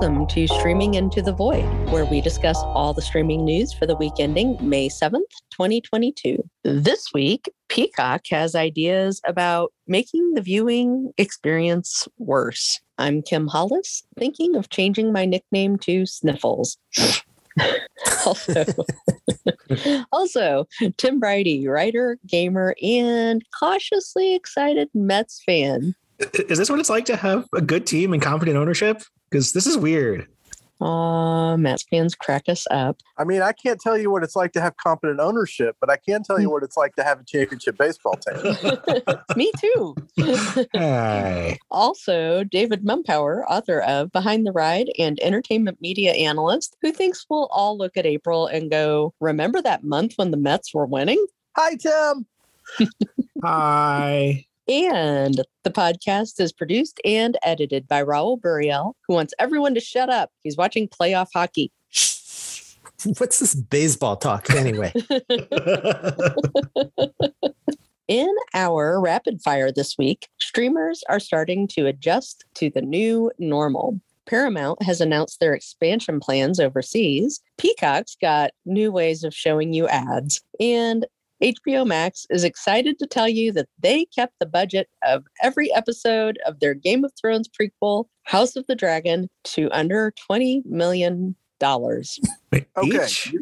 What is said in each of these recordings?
Welcome to Streaming Into the Void, where we discuss all the streaming news for the week ending May 7th, 2022. This week, Peacock has ideas about making the viewing experience worse. I'm Kim Hollis, thinking of changing my nickname to Sniffles. also, also, Tim Briody, writer, gamer, and cautiously excited Mets fan. Is this what it's like to have a good team and confident ownership? Because this is weird. Aw, Mets fans crack us up. I mean, I can't tell you what it's like to have competent ownership, but I can tell you what it's like to have a championship baseball team. Me too. Hey. also, David Mumpower, author of Behind the Ride and entertainment media analyst, who thinks we'll all look at April and go, Remember that month when the Mets were winning? Hi, Tim. Hi. And the podcast is produced and edited by Raul Buriel, who wants everyone to shut up. He's watching playoff hockey. What's this baseball talk anyway? In our rapid fire this week, streamers are starting to adjust to the new normal. Paramount has announced their expansion plans overseas. Peacock's got new ways of showing you ads. And HBO Max is excited to tell you that they kept the budget of every episode of their Game of Thrones prequel, House of the Dragon, to under $20 million. Wait, Okay. Each?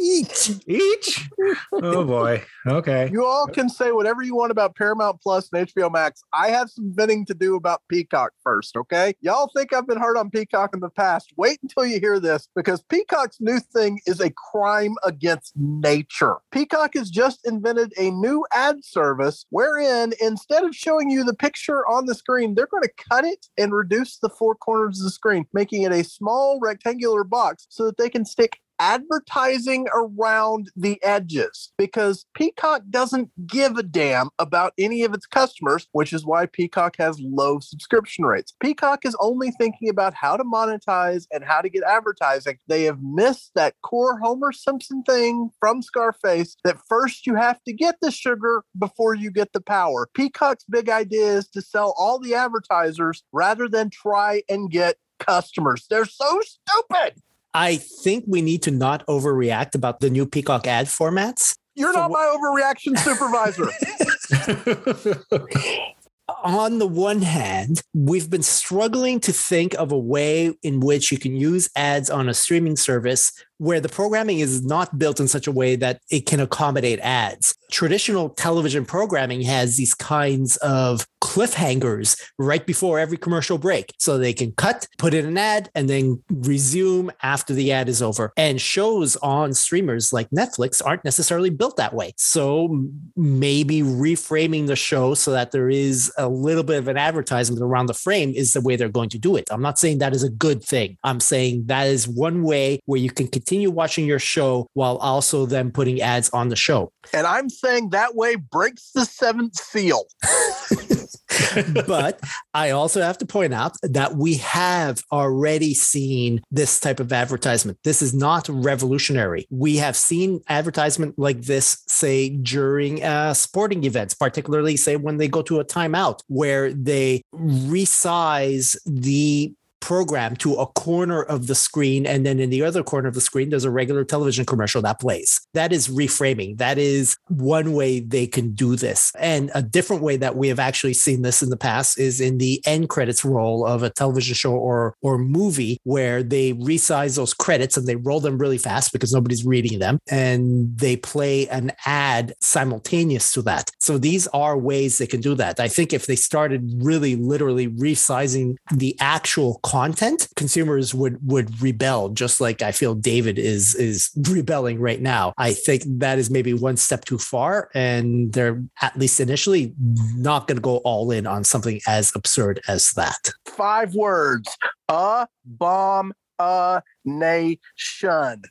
Each? Each? Oh boy. Okay. You all can say whatever you want about Paramount Plus and HBO Max. I have some venting to do about Peacock first, okay? Y'all think I've been hard on Peacock in the past. Wait until you hear this because Peacock's new thing is a crime against nature. Peacock has just invented a new ad service wherein instead of showing you the picture on the screen, they're going to cut it and reduce the four corners of the screen, making it a small rectangular box so that they can stick advertising around the edges because Peacock doesn't give a damn about any of its customers, which is why Peacock has low subscription rates. Peacock is only thinking about how to monetize and how to get advertising. They have missed that core Homer Simpson thing from Scarface that first you have to get the sugar before you get the power. Peacock's big idea is to sell all the advertisers rather than try and get customers. They're so stupid. I think we need to not overreact about the new Peacock ad formats. You're not my overreaction supervisor. On the one hand, we've been struggling to think of a way in which you can use ads on a streaming service where the programming is not built in such a way that it can accommodate ads. Traditional television programming has these kinds of cliffhangers right before every commercial break. So they can cut, put in an ad, and then resume after the ad is over. And shows on streamers like Netflix aren't necessarily built that way. So maybe reframing the show so that there is a little bit of an advertisement around the frame is the way they're going to do it. I'm not saying that is a good thing. I'm saying that is one way where you can continue watching your show while also then putting ads on the show. and I'm saying that way breaks the seventh seal. but I also have to point out that we have already seen this type of advertisement. This is not revolutionary. We have seen advertisement like this, say, during uh, sporting events, particularly, say, when they go to a timeout, where they resize the program to a corner of the screen and then in the other corner of the screen there's a regular television commercial that plays. That is reframing. That is one way they can do this. And a different way that we have actually seen this in the past is in the end credits roll of a television show or or movie where they resize those credits and they roll them really fast because nobody's reading them and they play an ad simultaneous to that. So these are ways they can do that. I think if they started really literally resizing the actual content consumers would would rebel just like i feel david is is rebelling right now i think that is maybe one step too far and they're at least initially not going to go all in on something as absurd as that Five words. A bomb a nation.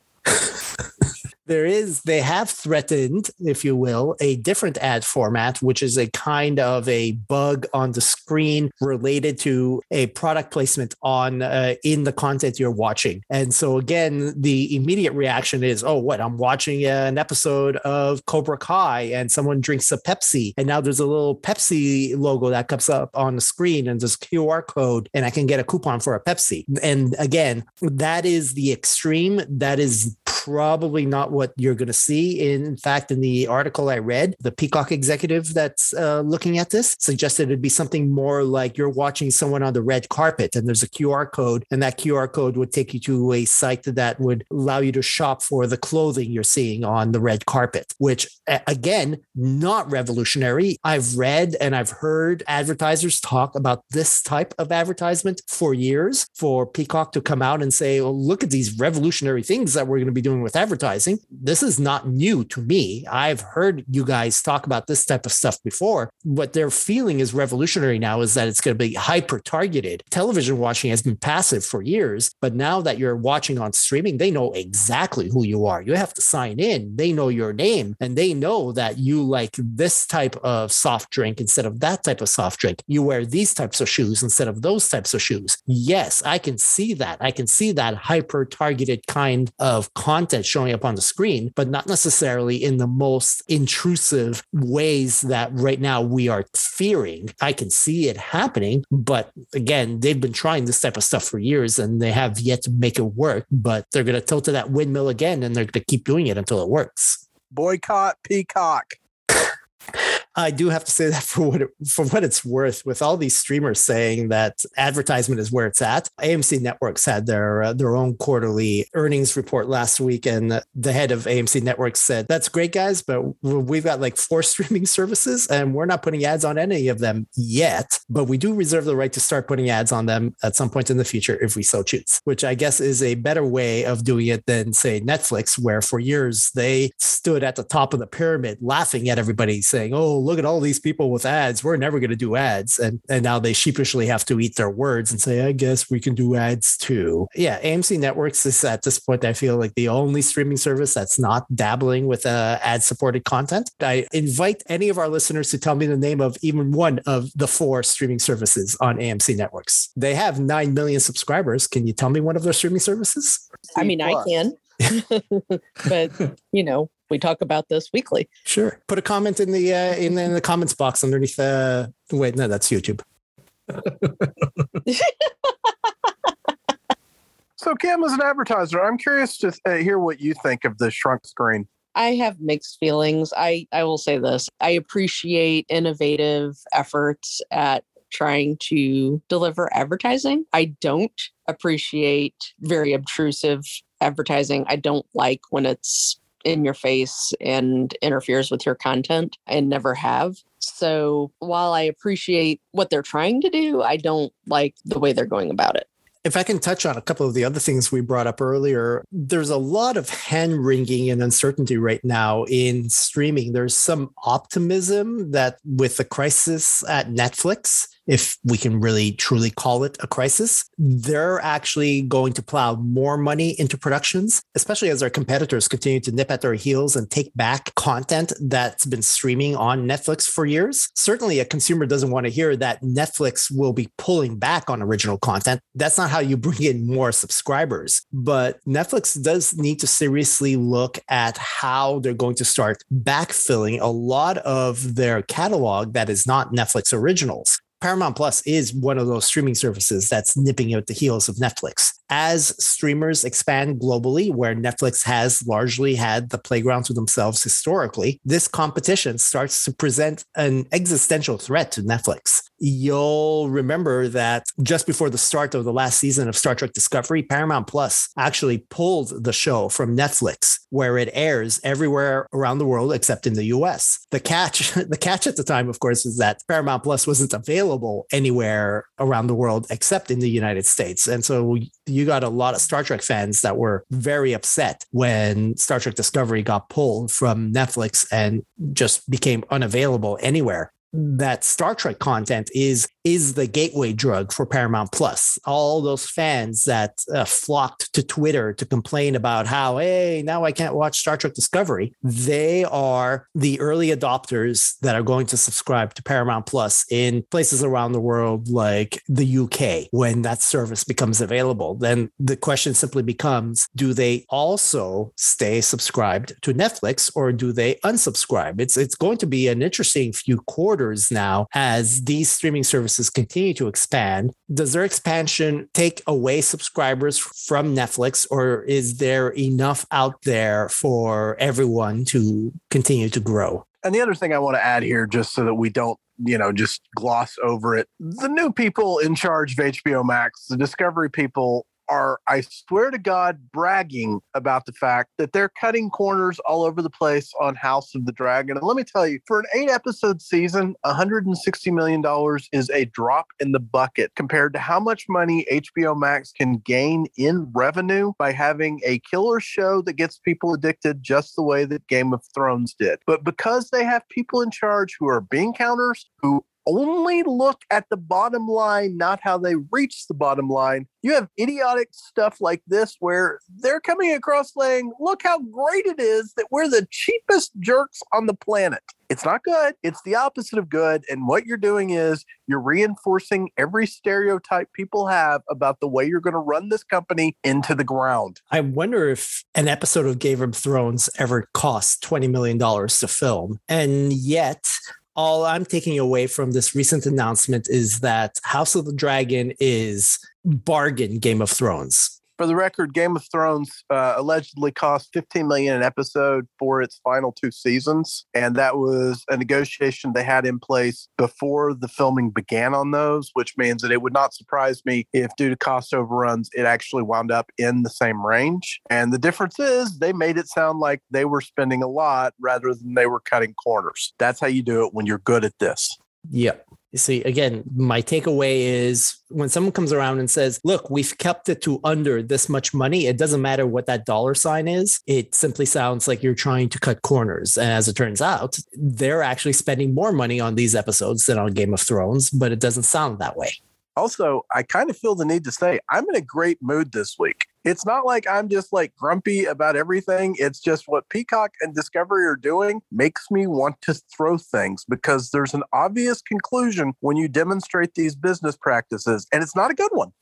There is they have threatened if you will a different ad format which is a kind of a bug on the screen related to a product placement on uh, in the content you're watching. And so again the immediate reaction is oh what i'm watching an episode of cobra kai and someone drinks a pepsi and now there's a little pepsi logo that comes up on the screen and there's qr code and i can get a coupon for a pepsi. And again that is the extreme. That is probably not what you're going to see. In fact, in the article I read, the Peacock executive that's uh, looking at this suggested it'd be something more like you're watching someone on the red carpet and there's a QR code, and that QR code would take you to a site that would allow you to shop for the clothing you're seeing on the red carpet, which again, not revolutionary. I've read and I've heard advertisers talk about this type of advertisement for years for Peacock to come out and say, well, look at these revolutionary things that we're going to be doing with advertising. This is not new to me. I've heard you guys talk about this type of stuff before. What they're feeling is revolutionary now is that it's going to be hyper targeted. Television watching has been passive for years, but now that you're watching on streaming, they know exactly who you are. You have to sign in. They know your name and they know that you like this type of soft drink instead of that type of soft drink. You wear these types of shoes instead of those types of shoes. Yes, I can see that. I can see that hyper targeted kind of content showing up on the screen, but not necessarily in the most intrusive ways that right now we are fearing. I can see it happening, but again, they've been trying this type of stuff for years and they have yet to make it work, but they're going to tilt to that windmill again and they're going to keep doing it until it works. Boycott Peacock. I do have to say that for what it, for what it's worth, with all these streamers saying that advertisement is where it's at, AMC Networks had their uh, their own quarterly earnings report last week, and the head of AMC Networks said, "That's great, guys, but we've got like four streaming services, and we're not putting ads on any of them yet, but we do reserve the right to start putting ads on them at some point in the future if we so choose." Which I guess is a better way of doing it than say Netflix, where for years they stood at the top of the pyramid laughing at everybody saying, "Oh." Look at all these people with ads. We're never going to do ads. And, and now they sheepishly have to eat their words and say, I guess we can do ads too. Yeah. AMC Networks is at this point, I feel like the only streaming service that's not dabbling with uh, ad supported content. I invite any of our listeners to tell me the name of even one of the four streaming services on AMC Networks. They have 9 million subscribers. Can you tell me one of their streaming services? I mean, I can. but you know we talk about this weekly. Sure. Put a comment in the uh, in, in the comments box underneath. Uh, wait, no, that's YouTube. so, Cam, as an advertiser, I'm curious to uh, hear what you think of the shrunk screen. I have mixed feelings. I I will say this: I appreciate innovative efforts at trying to deliver advertising. I don't appreciate very obtrusive advertising. I don't like when it's in your face and interferes with your content and never have. So while I appreciate what they're trying to do, I don't like the way they're going about it. If I can touch on a couple of the other things we brought up earlier, there's a lot of hand wringing and uncertainty right now in streaming. There's some optimism that with the crisis at Netflix, if we can really truly call it a crisis. They're actually going to plow more money into productions, especially as our competitors continue to nip at their heels and take back content that's been streaming on Netflix for years. Certainly, a consumer doesn't want to hear that Netflix will be pulling back on original content. That's not how you bring in more subscribers. But Netflix does need to seriously look at how they're going to start backfilling a lot of their catalog that is not Netflix originals. Paramount Plus is one of those streaming services that's nipping at the heels of Netflix as streamers expand globally, where Netflix has largely had the playground to themselves historically, this competition starts to present an existential threat to Netflix. You'll remember that just before the start of the last season of Star Trek Discovery, Paramount Plus actually pulled the show from Netflix, where it airs everywhere around the world except in the US. The catch, the catch at the time, of course, is that Paramount Plus wasn't available anywhere around the world except in the United States. And so you got a lot of Star Trek fans that were very upset when Star Trek Discovery got pulled from Netflix and just became unavailable anywhere. That Star Trek content is is the gateway drug for Paramount Plus. All those fans that uh, flocked to Twitter to complain about how, hey, now I can't watch Star Trek Discovery, they are the early adopters that are going to subscribe to Paramount Plus in places around the world like the UK when that service becomes available. Then the question simply becomes do they also stay subscribed to Netflix or do they unsubscribe? It's, it's going to be an interesting few quarters now as these streaming services services continue to expand, does their expansion take away subscribers from Netflix, or is there enough out there for everyone to continue to grow? And the other thing I want to add here, just so that we don't you know, just gloss over it. The new people in charge of HBO Max, the Discovery people, are, I swear to God, bragging about the fact that they're cutting corners all over the place on House of the Dragon. And let me tell you, for an eight episode season, $160 million is a drop in the bucket compared to how much money HBO Max can gain in revenue by having a killer show that gets people addicted just the way that Game of Thrones did. But because they have people in charge who are bean counters, who only look at the bottom line, not how they reach the bottom line. You have idiotic stuff like this where they're coming across saying, look how great it is that we're the cheapest jerks on the planet. It's not good. It's the opposite of good. And what you're doing is you're reinforcing every stereotype people have about the way you're going to run this company into the ground. I wonder if an episode of Game of Thrones ever cost $20 million to film. And yet, all I'm taking away from this recent announcement is that House of the Dragon is bargain Game of Thrones for the record, Game of Thrones uh, allegedly cost 15 million an episode for its final two seasons, and that was a negotiation they had in place before the filming began on those, which means that it would not surprise me if, due to cost overruns, it actually wound up in the same range. And the difference is they made it sound like they were spending a lot rather than they were cutting corners. That's how you do it when you're good at this. Yep see again my takeaway is when someone comes around and says look we've kept it to under this much money it doesn't matter what that dollar sign is it simply sounds like you're trying to cut corners. And as it turns out they're actually spending more money on these episodes than on game of thrones but it doesn't sound that way also i kind of feel the need to say i'm in a great mood this week it's not like I'm just like grumpy about everything. It's just what Peacock and Discovery are doing makes me want to throw things because there's an obvious conclusion when you demonstrate these business practices, and it's not a good one.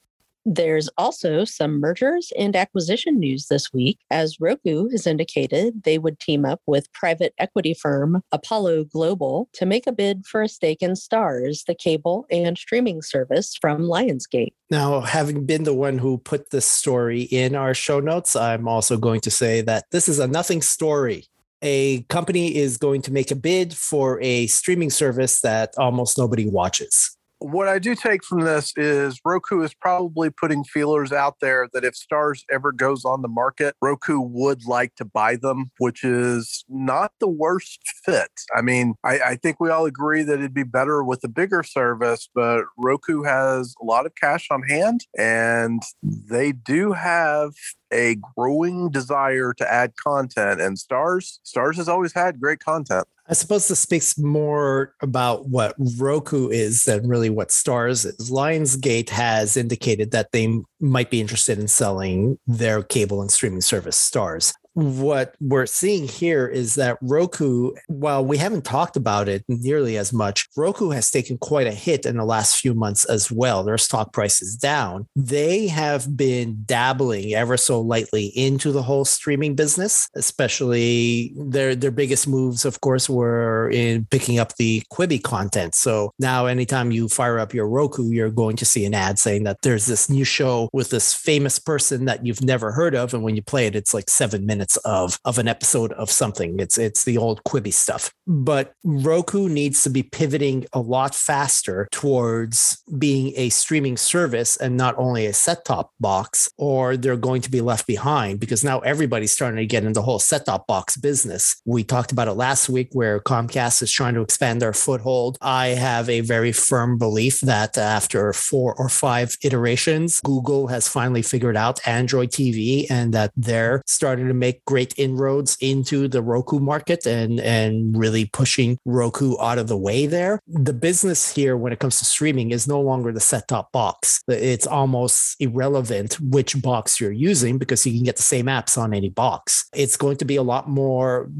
There's also some mergers and acquisition news this week, as Roku has indicated they would team up with private equity firm Apollo Global to make a bid for a stake in Starz, the cable and streaming service from Lionsgate. Now, having been the one who put this story in our show notes, I'm also going to say that this is a nothing story. A company is going to make a bid for a streaming service that almost nobody watches what I do take from this is Roku is probably putting feelers out there that if Starz ever goes on the market, Roku would like to buy them, which is not the worst fit. I mean, I, I think we all agree that it'd be better with a bigger service, but Roku has a lot of cash on hand and they do have a growing desire to add content and Starz Starz has always had great content I suppose this speaks more about what Roku is than really what Starz is. Lionsgate has indicated that they might be interested in selling their cable and streaming service Starz what we're seeing here is that Roku, while we haven't talked about it nearly as much, Roku has taken quite a hit in the last few months as well. Their stock price is down. They have been dabbling ever so lightly into the whole streaming business, especially their their biggest moves, of course, were in picking up the Quibi content. So now anytime you fire up your Roku, you're going to see an ad saying that there's this new show with this famous person that you've never heard of. And when you play it, it's like seven minutes minutes of of an episode of something. It's it's the old Quibi stuff. But Roku needs to be pivoting a lot faster towards being a streaming service and not only a set-top box, or they're going to be left behind because now everybody's starting to get in the whole set-top box business. We talked about it last week where Comcast is trying to expand their foothold. I have a very firm belief that after four or five iterations, Google has finally figured out Android TV and that they're starting to make make great inroads into the Roku market and and really pushing Roku out of the way there. The business here when it comes to streaming is no longer the set-top box. It's almost irrelevant which box you're using because you can get the same apps on any box. It's going to be a lot more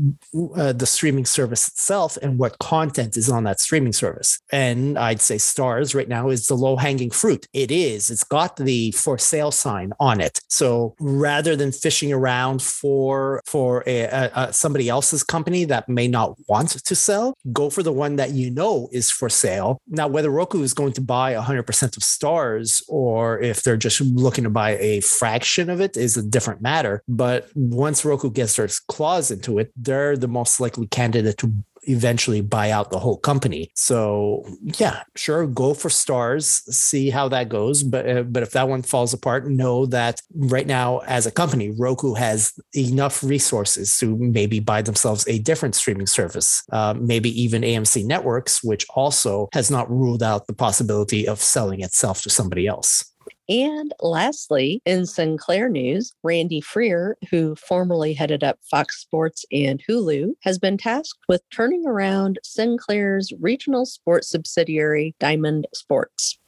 uh, the streaming service itself and what content is on that streaming service. And I'd say Starz right now is the low-hanging fruit. It is. It's got the for sale sign on it. So rather than fishing around for for a, a, a somebody else's company that may not want to sell, go for the one that you know is for sale. Now, whether Roku is going to buy 100% of Starz or if they're just looking to buy a fraction of it is a different matter. But once Roku gets their claws into it, they're the most likely candidate to eventually buy out the whole company. So yeah, sure, go for Starz, see how that goes. But uh, but if that one falls apart, know that right now as a company, Roku has enough resources to maybe buy themselves a different streaming service, uh, maybe even AMC Networks, which also has not ruled out the possibility of selling itself to somebody else. And lastly, in Sinclair news, Randy Freer, who formerly headed up Fox Sports and Hulu, has been tasked with turning around Sinclair's regional sports subsidiary, Diamond Sports.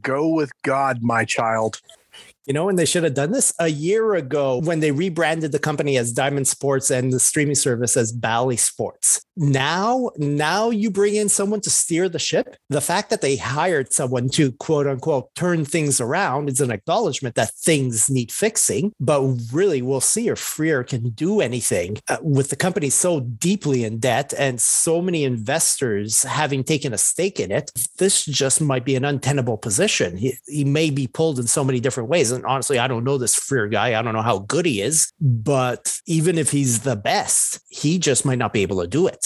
Go with God, my child. You know, when they should have done this a year ago when they rebranded the company as Diamond Sports and the streaming service as Bally Sports. Now, now you bring in someone to steer the ship. The fact that they hired someone to quote unquote turn things around is an acknowledgement that things need fixing. But really, we'll see if Freer can do anything uh, with the company so deeply in debt and so many investors having taken a stake in it. This just might be an untenable position. He, he may be pulled in so many different ways and honestly, I don't know this Freer guy. I don't know how good he is, but even if he's the best, he just might not be able to do it.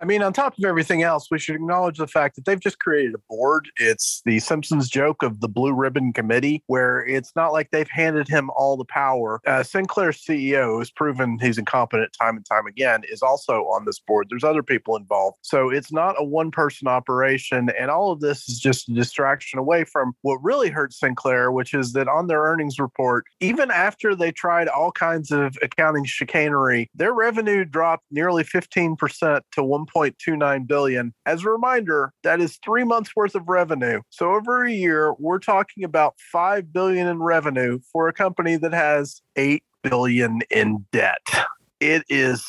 I mean, on top of everything else, we should acknowledge the fact that they've just created a board. It's the Simpsons joke of the Blue Ribbon Committee, where it's not like they've handed him all the power. Uh, Sinclair's CEO has proven he's incompetent time and time again, is also on this board. There's other people involved. So it's not a one person operation. And all of this is just a distraction away from what really hurts Sinclair, which is that on their earnings report, even after they tried all kinds of accounting chicanery, their revenue dropped nearly 15% to 1. 1.29 billion. As a reminder, that is 3 months worth of revenue. So over a year, we're talking about 5 billion in revenue for a company that has 8 billion in debt. It is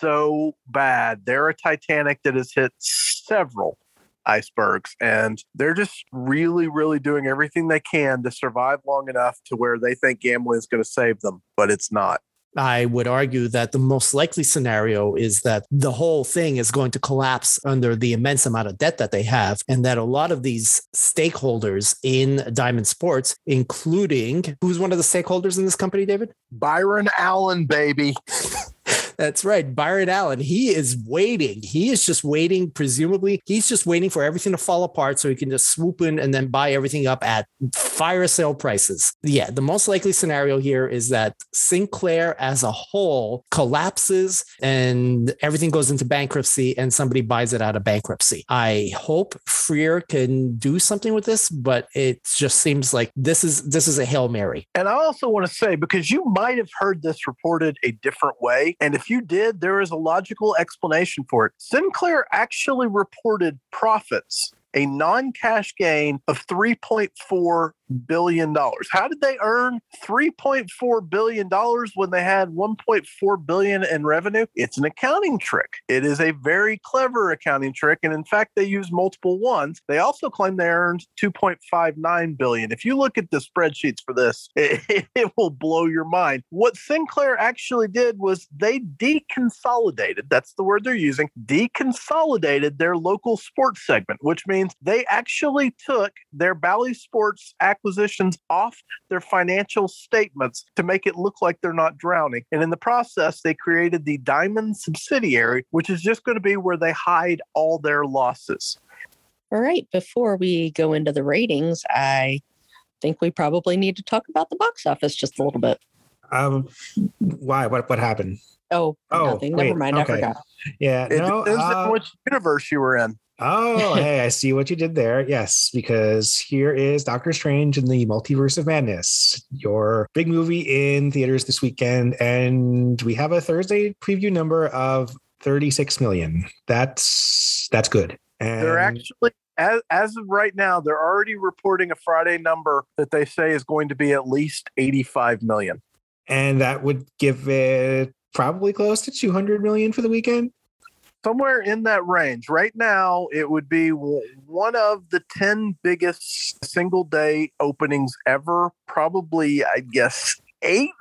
so bad. They're a Titanic that has hit several icebergs and they're just really really doing everything they can to survive long enough to where they think gambling is going to save them but it's not I would argue that the most likely scenario is that the whole thing is going to collapse under the immense amount of debt that they have, and that a lot of these stakeholders in Diamond Sports, including who's one of the stakeholders in this company, David? Byron Allen, baby. That's right. Byron Allen, he is waiting. He is just waiting, presumably. He's just waiting for everything to fall apart so he can just swoop in and then buy everything up at fire sale prices. Yeah, the most likely scenario here is that Sinclair as a whole collapses and everything goes into bankruptcy and somebody buys it out of bankruptcy. I hope Freer can do something with this, but it just seems like this is this is a Hail Mary. And I also want to say, because you might have heard this reported a different way, and if you did, there is a logical explanation for it. Sinclair actually reported profits a non cash gain of $3.4 billion. How did they earn $3.4 billion when they had 1.4 billion in revenue? It's an accounting trick. It is a very clever accounting trick. And in fact, they use multiple ones. They also claim they earned $2.59 billion. If you look at the spreadsheets for this, it, it will blow your mind. What Sinclair actually did was they deconsolidated, that's the word they're using, deconsolidated their local sports segment, which means means they actually took their Bally Sports acquisitions off their financial statements to make it look like they're not drowning. And in the process, they created the Diamond subsidiary, which is just going to be where they hide all their losses. All right. Before we go into the ratings, I think we probably need to talk about the box office just a little bit. Um, why? What? What happened? Oh, oh nothing. Wait, Never mind. Okay. I forgot. Yeah. It no, depends uh, on which universe you were in. Oh, hey, I see what you did there. Yes, because here is Doctor Strange in the Multiverse of Madness, your big movie in theaters this weekend. And we have a Thursday preview number of 36 million. That's that's good. And They're actually as, as of right now, they're already reporting a Friday number that they say is going to be at least 85 million. and that would give it probably close to 200 million for the weekend. Somewhere in that range. Right now, it would be one of the 10 biggest single day openings ever. Probably, I guess, eighth,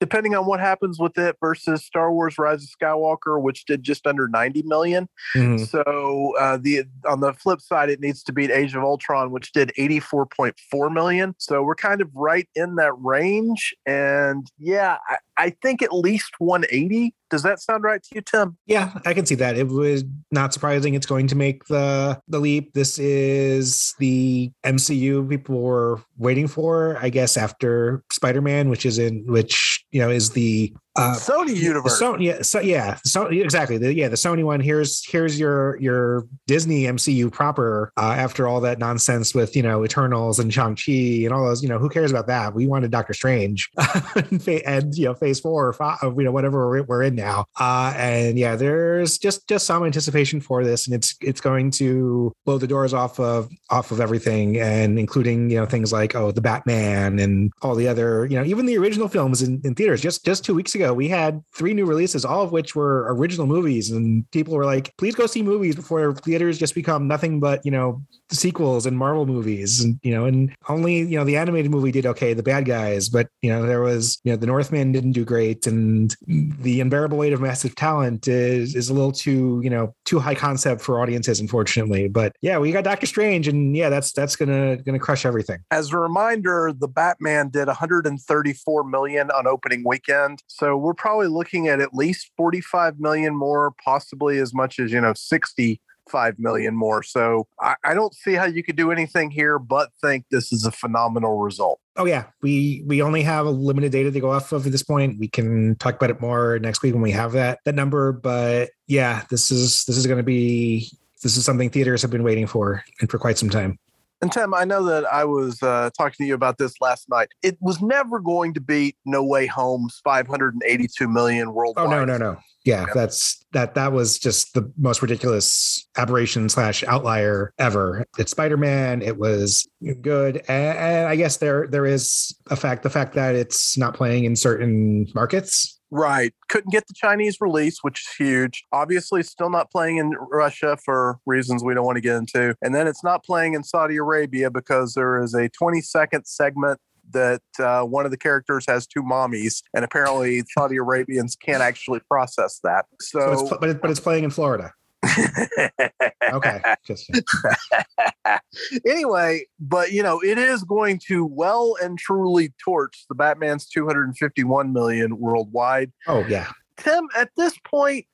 depending on what happens with it versus Star Wars Rise of Skywalker, which did just under 90 million. Mhm. So uh, the on the flip side, it needs to beat Age of Ultron, which did 84.4 million. So we're kind of right in that range. And yeah, I, I think at least 180. Does that sound right to you, Tim? Yeah, I can see that. It was not surprising it's going to make the the leap. This is the MCU people were waiting for, I guess, after Spider-Man, which is in which, you know, is the uh Sony Universe. Sony, yeah, so yeah, so exactly. The, yeah, the Sony one. Here's here's your your Disney MCU proper. Uh, after all that nonsense with you know Eternals and Shang Chi and all those, you know, who cares about that? We wanted Doctor Strange and, and you know Phase Four or five, you know whatever we're, we're in now. Uh, and yeah, there's just just some anticipation for this, and it's it's going to blow the doors off of off of everything, and including you know things like oh the Batman and all the other you know even the original films in, in theaters. Just just two weeks ago, we had three new releases, all of which were original movies, and people were like, please go see movies before theaters just become nothing but you know sequels and Marvel movies, and you know, and only you know the animated movie did okay, the bad guys, but you know there was you know the Northman didn't do great, and the unbearable weight of massive talent is is a little too you know too high concept for audiences, unfortunately. But yeah, we got Doctor Strange, and yeah, that's that's gonna gonna crush everything. As a reminder, the Batman did 134 million on opening weekend. So we're probably looking at at least 45 million more, possibly as much as, you know, 65 million more. So I, I don't see how you could do anything here but think this is a phenomenal result. Oh yeah, we we only have a limited data to go off of at this point. We can talk about it more next week when we have that that number. But yeah, this is this is going to be this is something theaters have been waiting for and for quite some time. And Tim, I know that I was uh, talking to you about this last night. It was never going to beat No Way Home's 582 million worldwide. Oh no no no yeah, Yeah. that's that that was just the most ridiculous aberration slash outlier ever. It's Spider Man. It was good, and, and I guess there there is a fact the fact that it's not playing in certain markets. Right. Couldn't get the Chinese release, which is huge. Obviously, still not playing in Russia for reasons we don't want to get into. And then it's not playing in Saudi Arabia because there is a 20 second segment that uh, one of the characters has two mommies. And apparently, Saudi Arabians can't actually process that. So So, it's, but it, but it's playing in Florida. Okay, just anyway, but you know, it is going to well and truly torch the Batman's 251 million worldwide. oh yeah. Tim, at this point,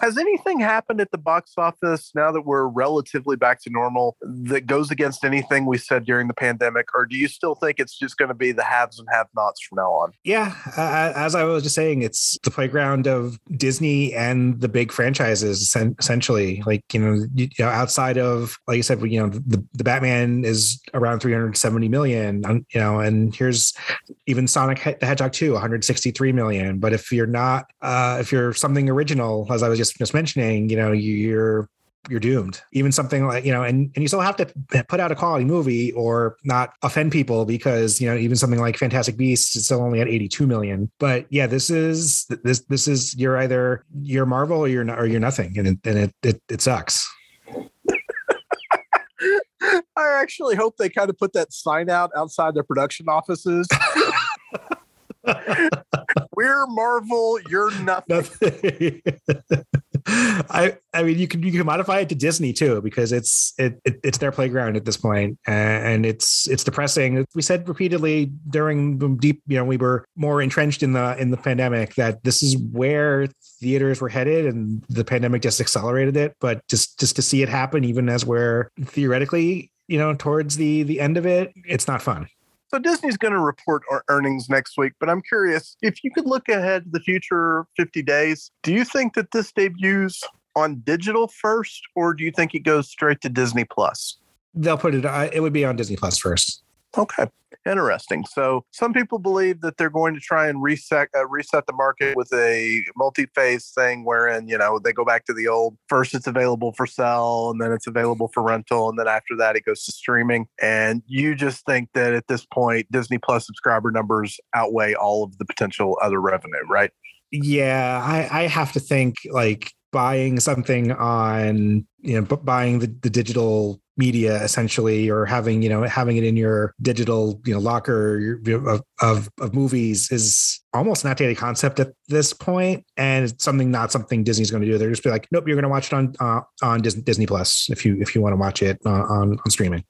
has anything happened at the box office now that we're relatively back to normal that goes against anything we said during the pandemic? Or do you still think it's just going to be the haves and have nots from now on? Yeah, uh, as I was just saying, it's the playground of Disney and the big franchises, essentially. Like you know, you, you know, outside of like I said, you know, the, the Batman is around 370 million. You know, and here's even Sonic the Hedgehog 2, 163 million. But if you're not, uh, if you're something original, as I was just just mentioning, you know, you're you're doomed. Even something like, you know, and, and you still have to put out a quality movie or not offend people because, you know, even something like Fantastic Beasts is still only at 82 million. But yeah, this is this this is you're either you're Marvel or you're not or you're nothing. And it and it it, it sucks. I actually hope they kind of put that sign out outside their production offices. We're Marvel, you're nothing. Nothing. I I mean you can you can modify it to Disney too because it's it, it it's their playground at this point and it's it's depressing. We said repeatedly during the deep you know we were more entrenched in the in the pandemic that this is where theaters were headed and the pandemic just accelerated it. But just just to see it happen even as we're theoretically you know towards the the end of it, it's not fun. So Disney's going to report our earnings next week, but I'm curious if you could look ahead to the future 50 days. Do you think that this debuts on digital first, or do you think it goes straight to Disney Plus? They'll put it. Uh, it would be on Disney Plus first. Okay, interesting. So some people believe that they're going to try and reset uh, reset the market with a multi-phase thing, wherein you know they go back to the old. First, it's available for sale, and then it's available for rental, and then after that, it goes to streaming. And you just think that at this point, Disney Plus subscriber numbers outweigh all of the potential other revenue, right? Yeah, I, I have to think like buying something on you know buying the, the digital media essentially or having you know having it in your digital you know locker of, of, of movies is almost an outdated concept at this point and it's something not something disney's going to do. They're just be like nope you're going to watch it on uh, on disney, plus if you if you want to watch it uh, on on streaming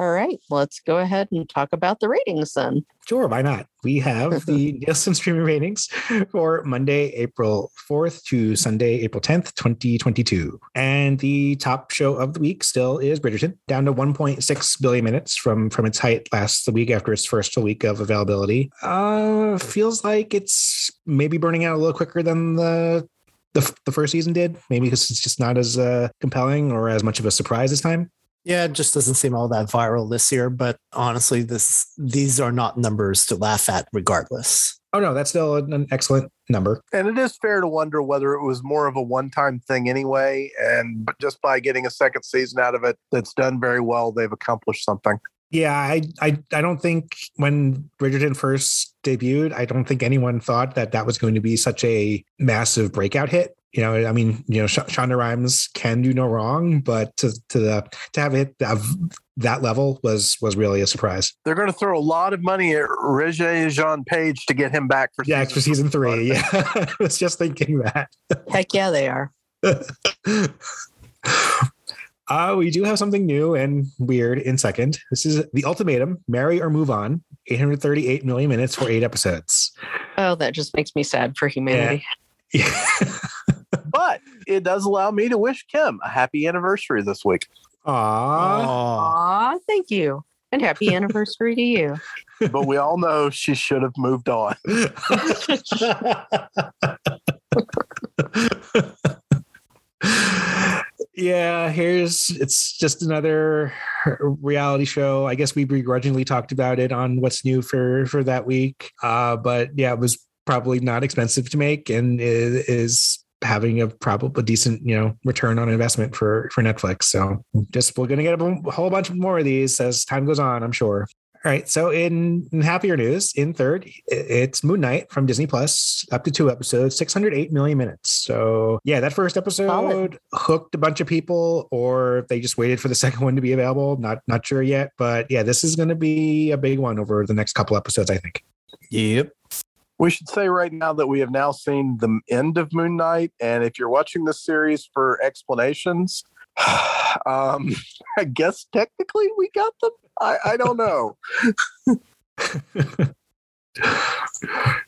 all right, let's go ahead and talk about the ratings then. Sure, why not? We have the Nielsen streaming ratings for Monday, April 4th to Sunday, April 10th, 2022. And the top show of the week still is Bridgerton, down to 1.6 billion minutes from, from its height last week after its first week of availability. Uh, feels like it's maybe burning out a little quicker than the the, the first season did, maybe because it's just not as uh, compelling or as much of a surprise this time. Yeah, it just doesn't seem all that viral this year. But honestly, this these are not numbers to laugh at, regardless. Oh no, that's still an excellent number. And it is fair to wonder whether it was more of a one-time thing anyway, and just by getting a second season out of it, that's done very well. They've accomplished something. Yeah, I, I, I don't think when Bridgerton first debuted, I don't think anyone thought that that was going to be such a massive breakout hit you know, I mean, you know, Sh- Shonda Rhimes can do no wrong, but to to the to have it have that level was was really a surprise. They're going to throw a lot of money at Regé-Jean Page to get him back for yeah season for season three. Yeah, I was just thinking that. Heck yeah, they are. Uh, we do have something new and weird in second. This is the ultimatum: marry or move on. 838 million minutes for eight episodes. Oh, that just makes me sad for humanity. Yeah. yeah but it does allow me to wish Kim a happy anniversary this week. Aww. Aww, thank you. And happy anniversary to you. But we all know she should have moved on. yeah, here's it's just another reality show. I guess we begrudgingly talked about it on what's new for for that week. Uh, but yeah, it was probably not expensive to make and is having a probably decent you know return on investment for for netflix. So just we're gonna get a whole bunch more of these as time goes on i'm sure. All right so in, in happier news in third it's moon knight from disney plus up to two episodes 608 million minutes. So yeah that first episode Solid. hooked a bunch of people or they just waited for the second one to be available not not sure yet but yeah this is going to be a big one over the next couple episodes i think. Yep we should say right now that we have now seen the end of Moon Knight. And if you're watching this series for explanations, um, I guess technically we got them. I, I don't know.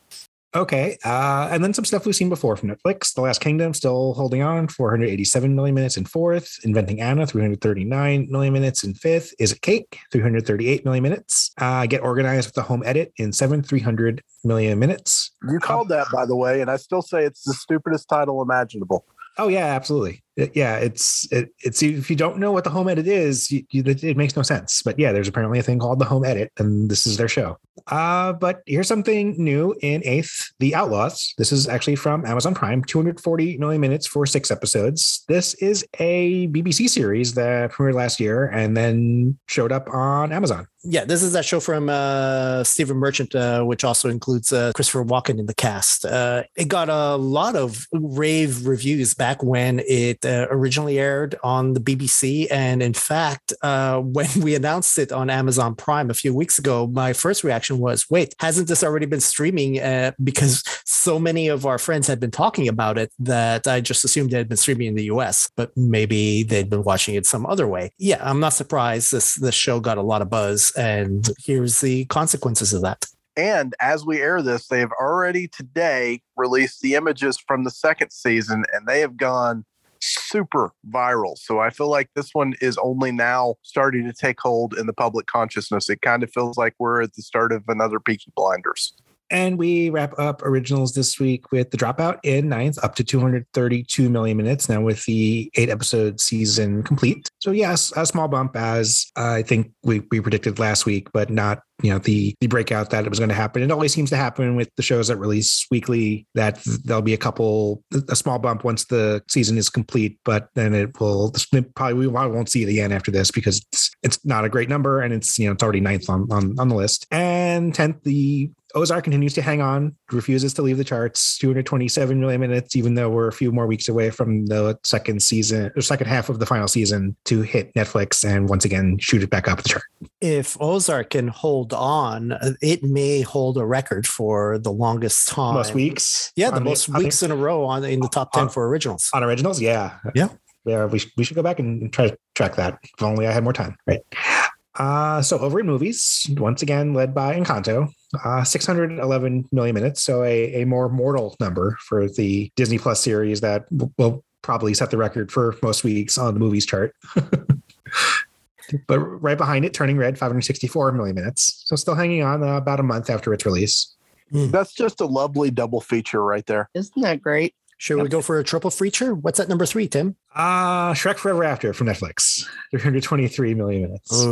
Okay. Uh, and then some stuff we've seen before from Netflix. The Last Kingdom still holding on, 487 million minutes in fourth. Inventing Anna, 339 million minutes in fifth. Is It Cake, 338 million minutes. Uh, Get Organized with the Home Edit in seventh, 300 million minutes. You called that, by the way, and I still say it's the stupidest title imaginable. Oh yeah, absolutely. Yeah, it's it, it's if you don't know what the home edit is, you, you, it makes no sense. But yeah, there's apparently a thing called the home edit, and this is their show. Uh, but here's something new in eighth: The Outlaws. This is actually from Amazon Prime, 240 million minutes for six episodes. This is a BBC series that premiered last year and then showed up on Amazon yeah, this is that show from uh, Stephen Merchant, uh, which also includes uh, Christopher Walken in the cast. Uh, it got a lot of rave reviews back when it uh, originally aired on the BBC. And in fact, uh, when we announced it on Amazon Prime a few weeks ago, my first reaction was, wait, hasn't this already been streaming? because so many of our friends had been talking about it that I just assumed it had been streaming in the US, but maybe they'd been watching it some other way. Yeah, I'm not surprised this, this show got a lot of buzz and here's the consequences of that. And as we air this, they have already today released the images from the second season, and they have gone super viral. So I feel like this one is only now starting to take hold in the public consciousness. It kind of feels like we're at the start of another Peaky Blinders. And we wrap up originals this week with The Dropout in ninth, up to 232 million minutes now with the eight episode season complete. So, yes, a small bump as I think we, we predicted last week, but not you know the the breakout that it was going to happen it always seems to happen with the shows that release weekly that there'll be a couple a small bump once the season is complete but then it will probably we won't see it again after this because it's, it's not a great number and it's you know it's already ninth on on, on the list and 10th the Ozark continues to hang on, refuses to leave the charts, 227 million minutes, even though we're a few more weeks away from the second season or second half of the final season to hit Netflix and once again shoot it back up the chart. If Ozark can hold on, it may hold a record for the longest time. Most weeks. Yeah, the most the, weeks in a row on in the top 10 on, for originals. On originals, yeah. Yeah. Yeah, we, we should go back and try to track that. If only I had more time. Right. Uh, so over in movies, once again led by Encanto, uh, 611 million minutes. So a, a more mortal number for the Disney Plus series that will probably set the record for most weeks on the movies chart. but right behind it, Turning Red, 564 million minutes. So still hanging on uh, about a month after its release. That's just a lovely double feature right there. Isn't that great? Should yep. we go for a triple feature? What's at number three, Tim? Uh Shrek Forever After from Netflix. 323 million minutes.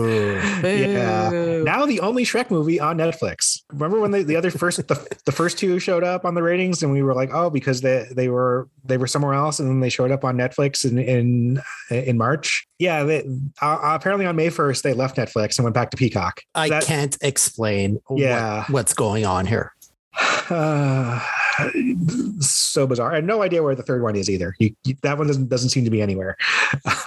yeah. Now the only Shrek movie on Netflix. Remember when the, the other first the, the first two showed up on the ratings and we were like, oh, because they they were they were somewhere else and then they showed up on Netflix in in in March. Yeah, they, uh, apparently on May 1st they left Netflix and went back to Peacock. I that, can't explain yeah. What, what's going on here. Uh, so bizarre. I have no idea where the third one is either. You, you, that one doesn't doesn't seem to be anywhere.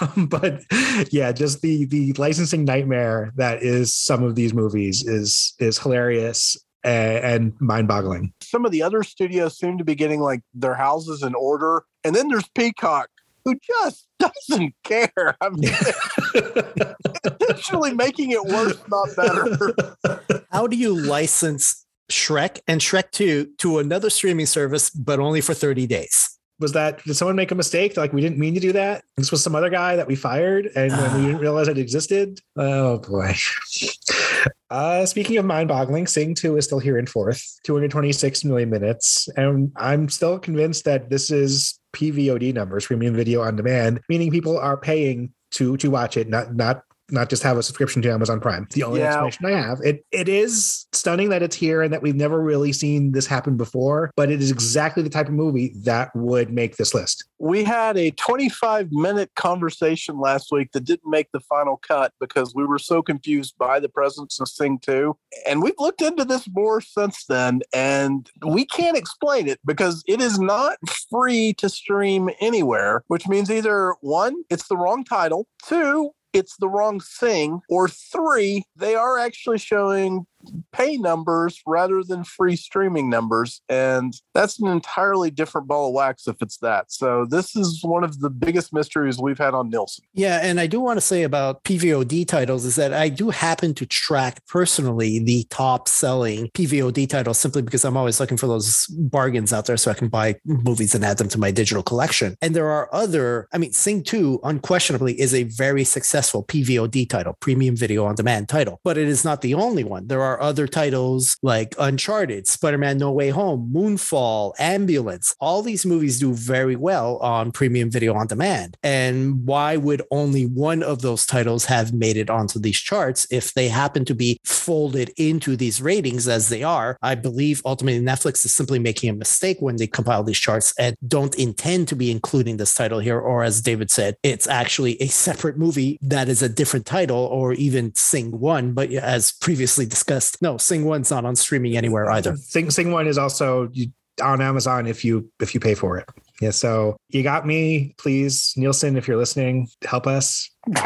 Um, but yeah, just the the licensing nightmare that is some of these movies is is hilarious and, and mind-boggling. Some of the other studios seem to be getting like their houses in order, and then there's Peacock, who just doesn't care. I mean, essentially making it worse, not better. How do you license Shrek and Shrek 2 to another streaming service, but only for 30 days. Was that, did someone make a mistake? Like, we didn't mean to do that? This was some other guy that we fired and we didn't realize it existed? Oh, boy. Uh, speaking of mind boggling, Sing 2 is still here in fourth, 226 million minutes. And I'm still convinced that this is PVOD numbers, premium video on demand, meaning people are paying to to watch it, not not not just have a subscription to Amazon Prime. The only yeah. explanation I have. It it is stunning that it's here and that we've never really seen this happen before, but it is exactly the type of movie that would make this list. We had a 25 minute conversation last week that didn't make the final cut because we were so confused by the presence of Sing 2. And we've looked into this more since then, and we can't explain it because it is not free to stream anywhere, which means either one, it's the wrong title, two, it's the wrong thing, or three, they are actually showing pay numbers rather than free streaming numbers. And that's an entirely different ball of wax if it's that. So this is one of the biggest mysteries we've had on Nielsen. Yeah. And I do want to say about PVOD titles is that I do happen to track personally the top selling PVOD titles simply because I'm always looking for those bargains out there so I can buy movies and add them to my digital collection. And there are other, I mean, Sing 2 unquestionably is a very successful PVOD title, premium video on demand title, but it is not the only one. There are other titles like Uncharted, Spider Man No Way Home, Moonfall, Ambulance. All these movies do very well on premium video on demand. And why would only one of those titles have made it onto these charts if they happen to be folded into these ratings as they are? I believe ultimately Netflix is simply making a mistake when they compile these charts and don't intend to be including this title here. Or as David said, it's actually a separate movie that is a different title or even Sing 1. But as previously discussed, no, Sing One's not on streaming anywhere either. Sing Sing One is also on Amazon if you if you pay for it. Yeah. So you got me. Please, Nielsen, if you're listening, help us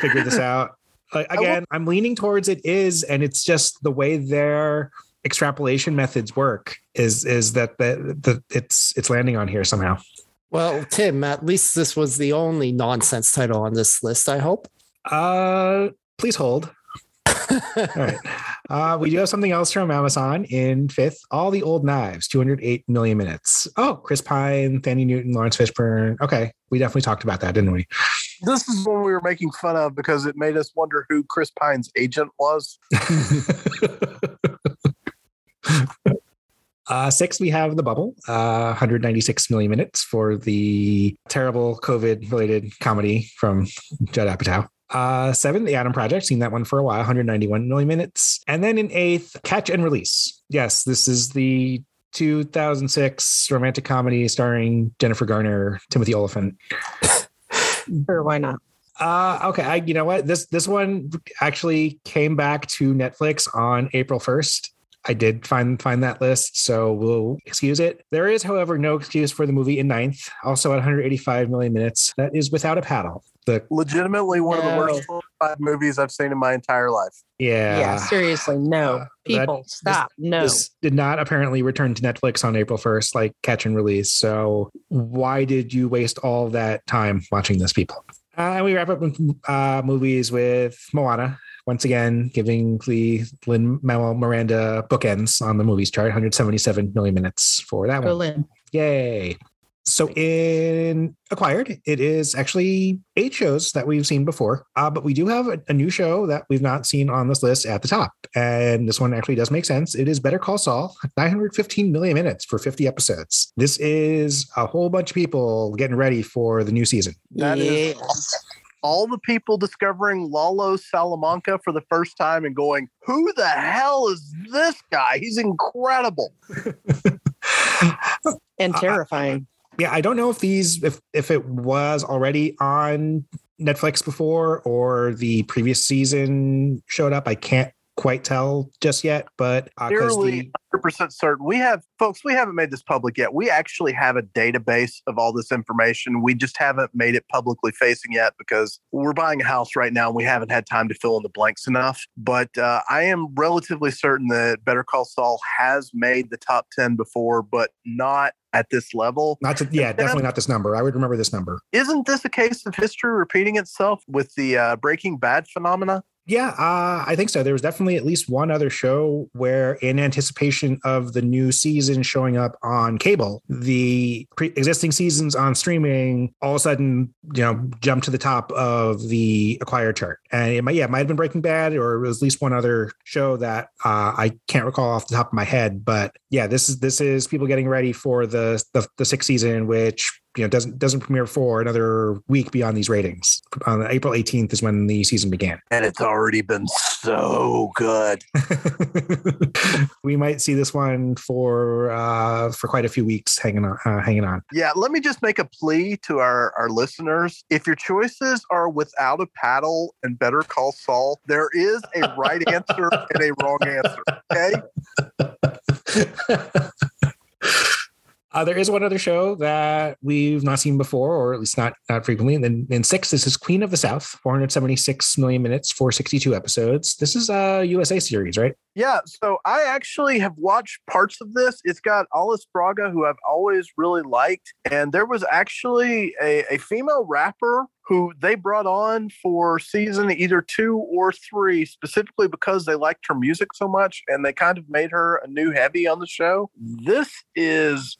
figure this out. again, I'm leaning towards it is, and it's just the way their extrapolation methods work is is that the, the it's it's landing on here somehow. Well, Tim, at least this was the only nonsense title on this list. I hope. Uh, please hold. All right. Uh, we do have something else from Amazon in fifth. All the old knives, 208 million minutes. Oh, Chris Pine, Thandie Newton, Laurence Fishburne. Okay. We definitely talked about that, didn't we? This is one we were making fun of because it made us wonder who Chris Pine's agent was. Uh, six, we have The Bubble, uh, 196 million minutes for the terrible COVID related comedy from Judd Apatow. Uh, seven, The Adam Project, seen that one for a while, 191 million minutes. And then in eighth, Catch and Release. Yes, this is the 2006 romantic comedy starring Jennifer Garner, Timothy Olyphant. Sure, why not? Uh, okay, I, you know what? This this one actually came back to Netflix on April 1st. I did find find that list, so we'll excuse it. There is, however, no excuse for the movie in ninth, also at 185 million minutes. That is without a paddle. The Legitimately one of the worst five movies I've seen in my entire life. yeah, Yeah, seriously, no. Uh, People, that- stop. No. This did not apparently return to Netflix on April 1st, like catch and release. So why did you waste all that time watching this, people? Uh, and we wrap up with uh, movies with Moana. Once again, giving the Lin Manuel Miranda bookends on the movies chart, 177 million minutes for that one. Berlin. Yay. So in Acquired, it is actually eight shows that we've seen before, uh, but we do have a, a new show that we've not seen on this list at the top. And this one actually does make sense. It is Better Call Saul, 915 million minutes for 50 episodes. This is a whole bunch of people getting ready for the new season. That is Yes. All the people discovering Lalo Salamanca for the first time and going, "Who the hell is this guy? He's incredible." And Uh, terrifying. yeah, I don't know if these if if it was already on Netflix before or the previous season showed up. I can't quite tell just yet, but uh, the, 100% certain. We have, folks, we haven't made this public yet. We actually have a database of all this information. We just haven't made it publicly facing yet because we're buying a house right now and we haven't had time to fill in the blanks enough. But uh, I am relatively certain that Better Call Saul has made the top 10 before, but not at this level. not to yeah, definitely not this number. I would remember this number. Isn't this a case of history repeating itself with the uh, Breaking Bad phenomena? Yeah, uh, I think so. There was definitely at least one other show where, in anticipation of the new season showing up on cable, the pre- existing seasons on streaming all of a sudden, you know, jumped to the top of the acquired chart. And it might, yeah, it might have been Breaking Bad, or it was at least one other show that uh, I can't recall off the top of my head. But yeah, this is this is people getting ready for the the, the sixth season, which you know doesn't doesn't premiere for another week beyond these ratings. On April 18th is when the season began. And it's already been so good. we might see this one for uh, for quite a few weeks hanging on uh, hanging on. Yeah, let me just make a plea to our, our listeners. If your choices are without a paddle and better call Saul, there is a right answer and a wrong answer. Okay. Uh, there is one other show that we've not seen before, or at least not not frequently. And then in six, this is Queen of the South, 476 million minutes, 462 episodes. This is a USA series, right? Yeah, so I actually have watched parts of this. It's got Alice Braga, who I've always really liked. And there was actually a, a female rapper who they brought on for season either two or three, specifically because they liked her music so much and they kind of made her a new heavy on the show. This is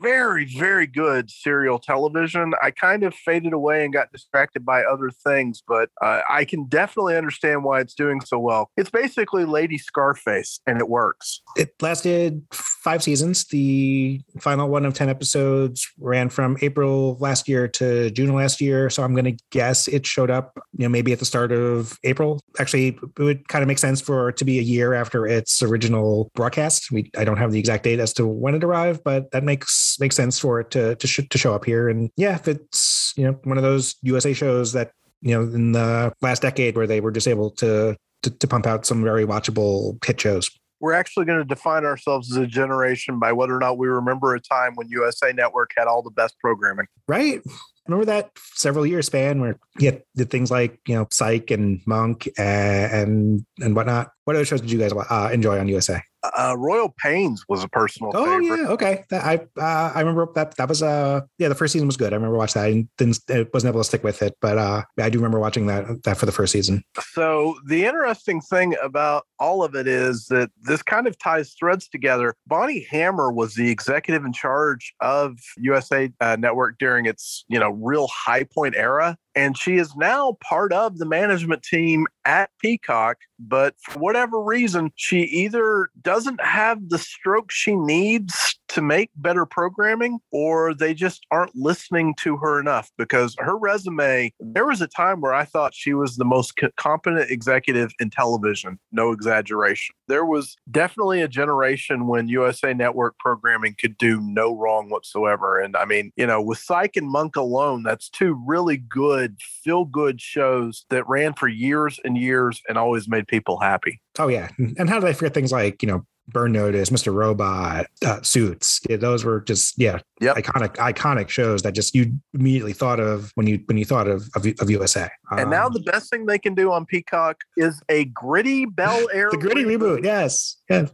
very, very good serial television. I kind of faded away and got distracted by other things, but uh, I can definitely understand why it's doing so well. It's basically Lady Scarface, and it works. It lasted five seasons. The final one of 10 episodes ran from April last year to June last year. So I'm going to guess it showed up, you know, maybe at the start of April. Actually, it would kind of make sense for it to be a year after its original broadcast. We, I don't have the exact date as to when it arrived, but that makes makes sense for it to to, sh- to show up here. And yeah, if it's you know one of those USA shows that you know in the last decade where they were just able to to, to pump out some very watchable hit shows. We're actually going to define ourselves as a generation by whether or not we remember a time when USA Network had all the best programming. right? Remember that several year span where you did things like you know Psych and Monk uh, and and whatnot. What other shows did you guys uh, enjoy on USA? Uh, Royal Pains was a personal Oh favorite. yeah, okay. That, I uh, I remember that that was uh yeah the first season was good. I remember watching that. and didn't I wasn't able to stick with it, but uh I do remember watching that that for the first season. So the interesting thing about all of it is that this kind of ties threads together. Bonnie Hammer was the executive in charge of USA uh, Network during its, you know, real high point era, and she is now part of the management team at Peacock, but for whatever reason, she either doesn't have the stroke she needs to make better programming or they just aren't listening to her enough because her resume, there was a time where I thought she was the most competent executive in television, no exaggeration. There was definitely a generation when USA Network programming could do no wrong whatsoever. And I mean, you know, with Psych and Monk alone, that's two really good, feel good shows that ran for years and years and always made people happy. Oh, yeah. And how did I forget things like, you know, Burn Notice, Mr. Robot, uh, Suits. Yeah, those were just yeah, yep. iconic iconic shows that just you immediately thought of when you when you thought of of, of USA. Um, and now um, the best thing they can do on Peacock is a gritty Bell Air. the gritty reboot, reboot. yes, yeah.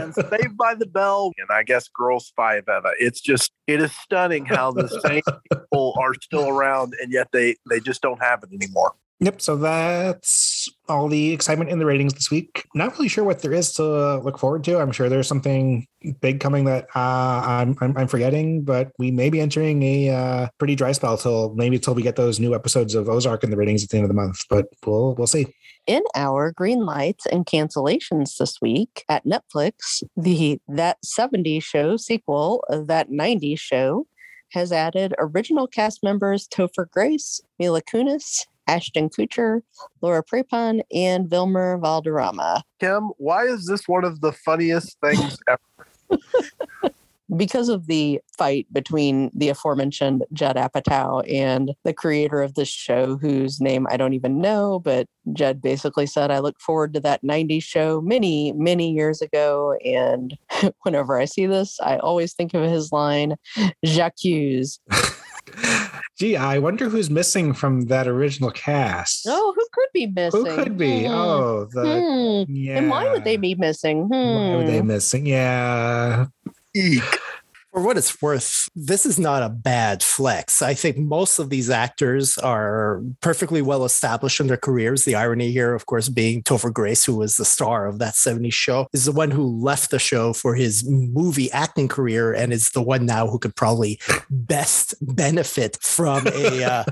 and Saved by the Bell, and I guess Girls Five Eva. It's just it is stunning how the same people are still around, and yet they they just don't have it anymore. Yep. So that's all the excitement in the ratings this week. Not really sure what there is to look forward to. I'm sure there's something big coming that uh, I'm, I'm, I'm forgetting, but we may be entering a uh, pretty dry spell till maybe till we get those new episodes of Ozark in the ratings at the end of the month. But we'll we'll see. In our green lights and cancellations this week at Netflix, the That 70s Show sequel, That 90s Show, has added original cast members Topher Grace, Mila Kunis, Ashton Kutcher, Laura Prepon, and Wilmer Valderrama. Kim, why is this one of the funniest things ever? because of the fight between the aforementioned Judd Apatow and the creator of this show, whose name I don't even know, but Judd basically said, I look forward to that 90s show many, many years ago. And whenever I see this, I always think of his line, J'accuse. Gee, I wonder who's missing from that original cast. Oh, who could be missing? Who could be? Hmm. Oh, the, hmm. yeah. And why would they be missing? Hmm. Why would they missing? Yeah. Eek for what it's worth, this is not a bad flex. I think most of these actors are perfectly well established in their careers. The irony here, of course, being Topher Grace, who was the star of that 70s show, is the one who left the show for his movie acting career and is the one now who could probably best benefit from a uh,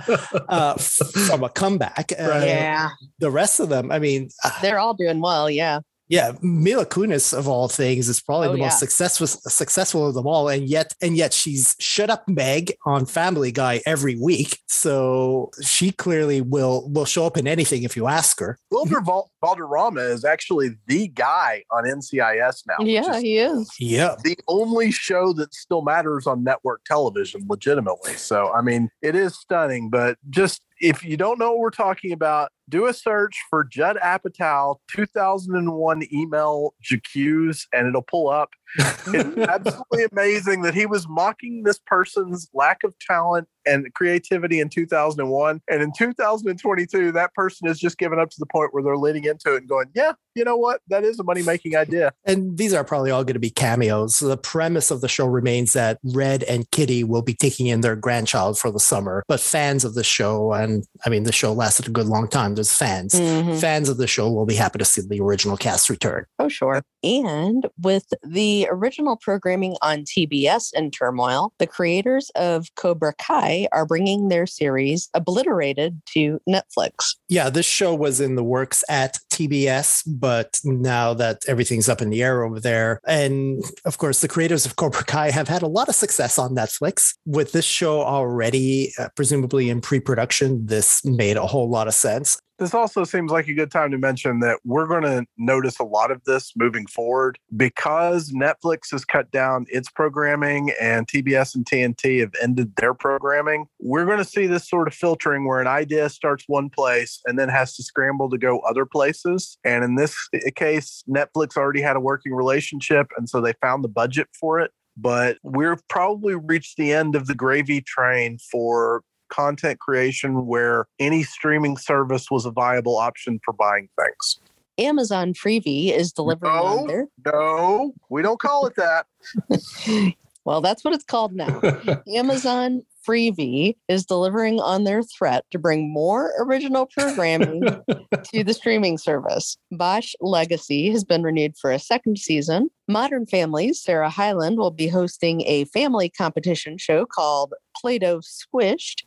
uh, from a comeback. Uh, yeah. The rest of them, I mean, uh, they're all doing well. Yeah. Yeah, Mila Kunis of all things is probably oh, the yeah. most successful successful of them all, and yet and yet she's shut up Meg on Family Guy every week, so she clearly will will show up in anything if you ask her. Wilmer Val- Valderrama is actually the guy on NCIS now. Yeah, is he is. Yeah, the only show that still matters on network television, legitimately. So I mean, it is stunning, but just if you don't know what we're talking about, do a search for Judd Apatow 2001 email J'accuse and it'll pull up. It's absolutely amazing that he was mocking this person's lack of talent and creativity in 2001. And in 2022, that person is just given up to the point where they're leaning into it and going, yeah, you know what? That is a money making idea. And these are probably all going to be cameos. The premise of the show remains that Red and Kitty will be taking in their grandchild for the summer. But fans of the show, and I mean, the show lasted a good long time. There's fans. Mm-hmm. Fans of the show will be happy to see the original cast return. Oh, sure. And with the original programming on TBS in turmoil, the creators of Cobra Kai are bringing their series Obliterated to Netflix. Yeah, this show was in the works at TBS, but now that everything's up in the air over there, and of course, the creators of Cobra Kai have had a lot of success on Netflix. With this show already, uh, presumably in pre production, this made a whole lot of sense. This also seems like a good time to mention that we're going to notice a lot of this moving forward because Netflix has cut down its programming and TBS and TNT have ended their programming. We're going to see this sort of filtering where an idea starts one place and then has to scramble to go other places. And in this case, Netflix already had a working relationship, and so they found the budget for it but we've probably reached the end of the gravy train for content creation where any streaming service was a viable option for buying things. Amazon Freebie is delivering no, there. No, we don't call it that. well, that's what it's called now. Amazon Freevee is delivering on their threat to bring more original programming to the streaming service. Bosch Legacy has been renewed for a second season. Modern Families, Sarah Hyland will be hosting a family competition show called Play Doh Squished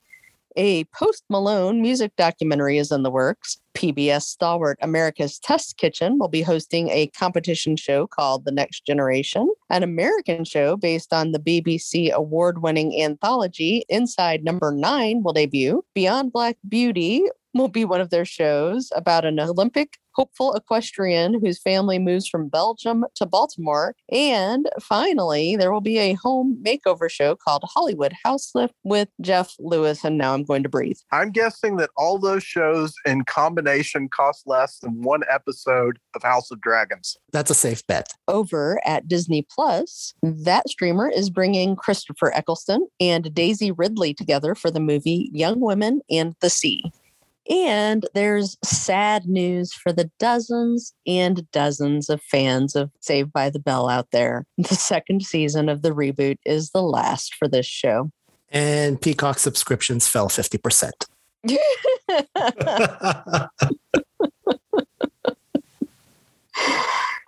A Post Malone music documentary is in the works. PBS stalwart America's Test Kitchen will be hosting a competition show called The Next Generation. An American show based on the BBC award winning anthology Inside Number Nine will debut. Beyond Black Beauty will be one of their shows about an Olympic hopeful equestrian whose family moves from Belgium to Baltimore. And finally, there will be a home makeover show called Hollywood House Lift with Jeff Lewis. And now I'm going to breathe. I'm guessing that all those shows in combination cost less than one episode of House of Dragons. That's a safe bet. Over at Disney Plus, that streamer is bringing Christopher Eccleston and Daisy Ridley together for the movie Young Women and the Sea. And there's sad news for the dozens and dozens of fans of Saved by the Bell out there. The second season of the reboot is the last for this show. And Peacock subscriptions fell 50%.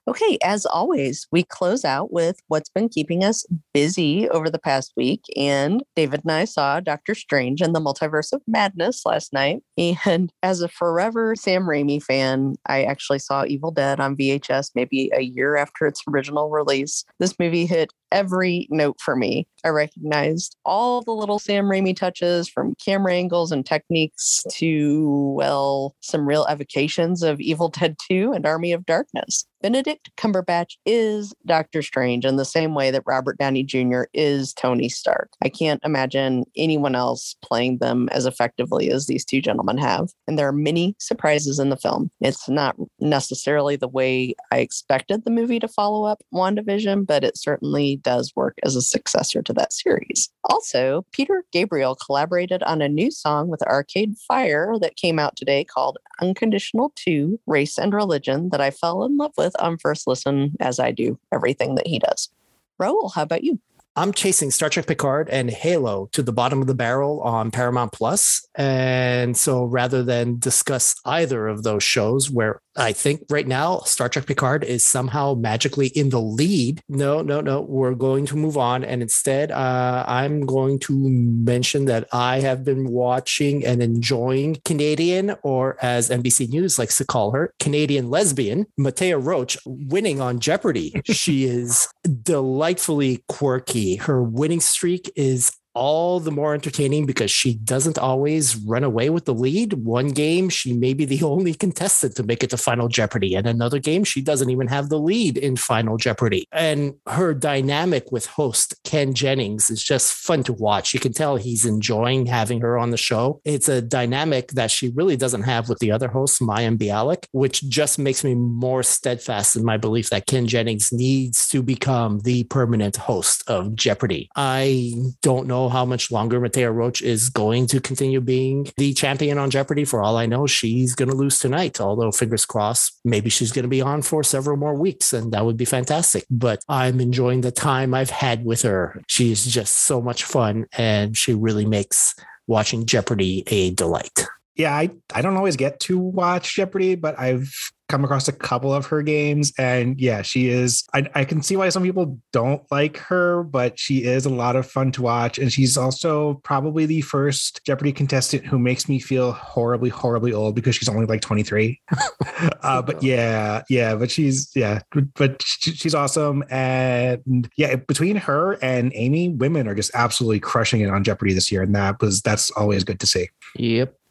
Okay, as always, we close out with what's been keeping us busy over the past week. And David and I saw Doctor Strange and the Multiverse of Madness last night. And as a forever Sam Raimi fan, I actually saw Evil Dead on VHS maybe a year after its original release. This movie hit every note for me. I recognized all the little Sam Raimi touches from camera angles and techniques to, well, some real evocations of Evil Dead 2 and Army of Darkness. Benedict Cumberbatch is Doctor Strange in the same way that Robert Downey Jr. is Tony Stark. I can't imagine anyone else playing them as effectively as these two gentlemen have. And there are many surprises in the film. It's not necessarily the way I expected the movie to follow up WandaVision, but it certainly does work as a successor to that series. Also, Peter Gabriel collaborated on a new song with Arcade Fire that came out today called Unconditional 2 Race and Religion that I fell in love with on first listen, as I do everything that he does. Raul, how about you? I'm chasing Star Trek Picard and Halo to the bottom of the barrel on Paramount Plus. And so rather than discuss either of those shows where I think right now Star Trek Picard is somehow magically in the lead. No, no, no. We're going to move on. And instead, uh, I'm going to mention that I have been watching and enjoying Canadian, or as NBC News likes to call her, Canadian lesbian, Mattea Roach, winning on Jeopardy. she is delightfully quirky. Her winning streak is all the more entertaining because she doesn't always run away with the lead. One game, she may be the only contestant to make it to Final Jeopardy. And another game, she doesn't even have the lead in Final Jeopardy. And her dynamic with host Ken Jennings is just fun to watch. You can tell he's enjoying having her on the show. It's a dynamic that she really doesn't have with the other host, Mayim Bialik, which just makes me more steadfast in my belief that Ken Jennings needs to become the permanent host of Jeopardy. I don't know how much longer Mattea Roach is going to continue being the champion on Jeopardy. For all I know, she's going to lose tonight, although fingers crossed, maybe she's going to be on for several more weeks, and that would be fantastic. But I'm enjoying the time I've had with her. She's just so much fun, and she really makes watching Jeopardy a delight. Yeah, I, I don't always get to watch Jeopardy, but I've come across a couple of her games and yeah she is I, I, can see why some people don't like her but she is a lot of fun to watch and she's also probably the first jeopardy contestant who makes me feel horribly horribly old because she's only like 23 uh, but yeah yeah but she's yeah but she's awesome and yeah between her and amy women are just absolutely crushing it on jeopardy this year and that was that's always good to see. Yep.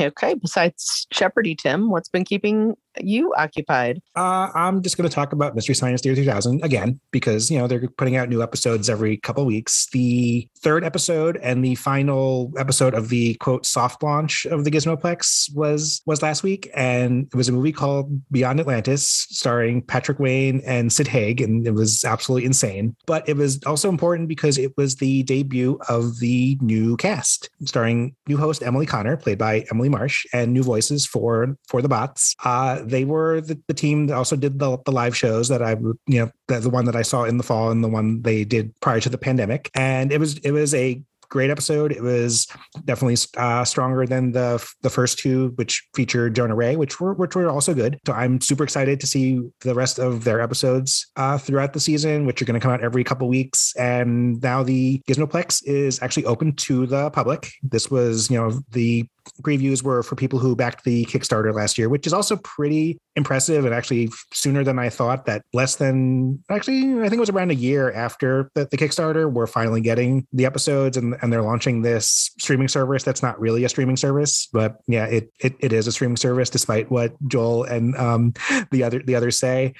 Okay. Besides Jeopardy, Tim, what's been keeping you occupied? Uh, I'm just going to talk about Mystery Science Theater 3000 again because you know they're putting out new episodes every couple weeks. The third episode and the final episode of the quote soft launch of the Gizmoplex was was last week, and it was a movie called Beyond Atlantis, starring Patrick Wayne and Sid Haig, and it was absolutely insane. But it was also important because it was the debut of the new cast, starring new host Emily Connor, played by Emily Marsh, and new voices for for the bots. Uh, they were the, the team that also did the, the live shows that I, you know, the, the one that I saw in the fall and the one they did prior to the pandemic. And it was it was a great episode. It was definitely uh, stronger than the the first two, which featured Jonah Ray, which were which were also good. So I'm super excited to see the rest of their episodes uh, throughout the season, which are going to come out every couple weeks. And now the Gizmoplex is actually open to the public. This was, you know, the previews were for people who backed the Kickstarter last year, which is also pretty impressive and actually sooner than I thought. That less than actually, I think it was around a year after the, the Kickstarter, we're finally getting the episodes and, and they're launching this streaming service that's not really a streaming service, but yeah, it it, it is a streaming service despite what Joel and um, the other the others say.